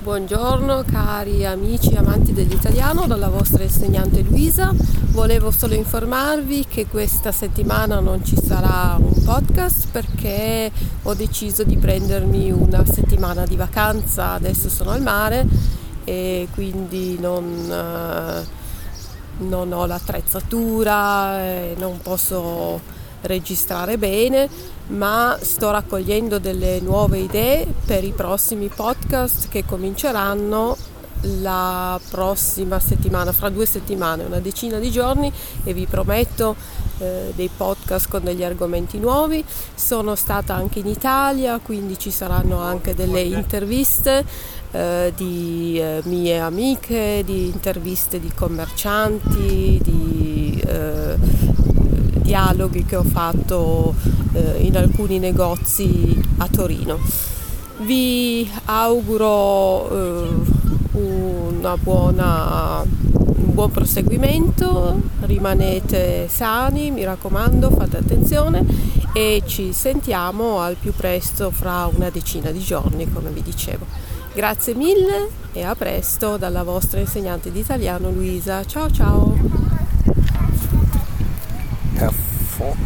Buongiorno cari amici amanti dell'italiano, dalla vostra insegnante Luisa. Volevo solo informarvi che questa settimana non ci sarà un podcast perché ho deciso di prendermi una settimana di vacanza, adesso sono al mare e quindi non, eh, non ho l'attrezzatura, non posso registrare bene, ma sto raccogliendo delle nuove idee per i prossimi podcast che cominceranno la prossima settimana, fra due settimane, una decina di giorni e vi prometto eh, dei podcast con degli argomenti nuovi. Sono stata anche in Italia, quindi ci saranno anche delle interviste eh, di eh, mie amiche, di interviste di commercianti, di eh, dialoghi che ho fatto eh, in alcuni negozi a Torino. Vi auguro eh, buona, un buon proseguimento, rimanete sani, mi raccomando, fate attenzione e ci sentiamo al più presto fra una decina di giorni, come vi dicevo. Grazie mille e a presto dalla vostra insegnante di italiano Luisa. Ciao ciao!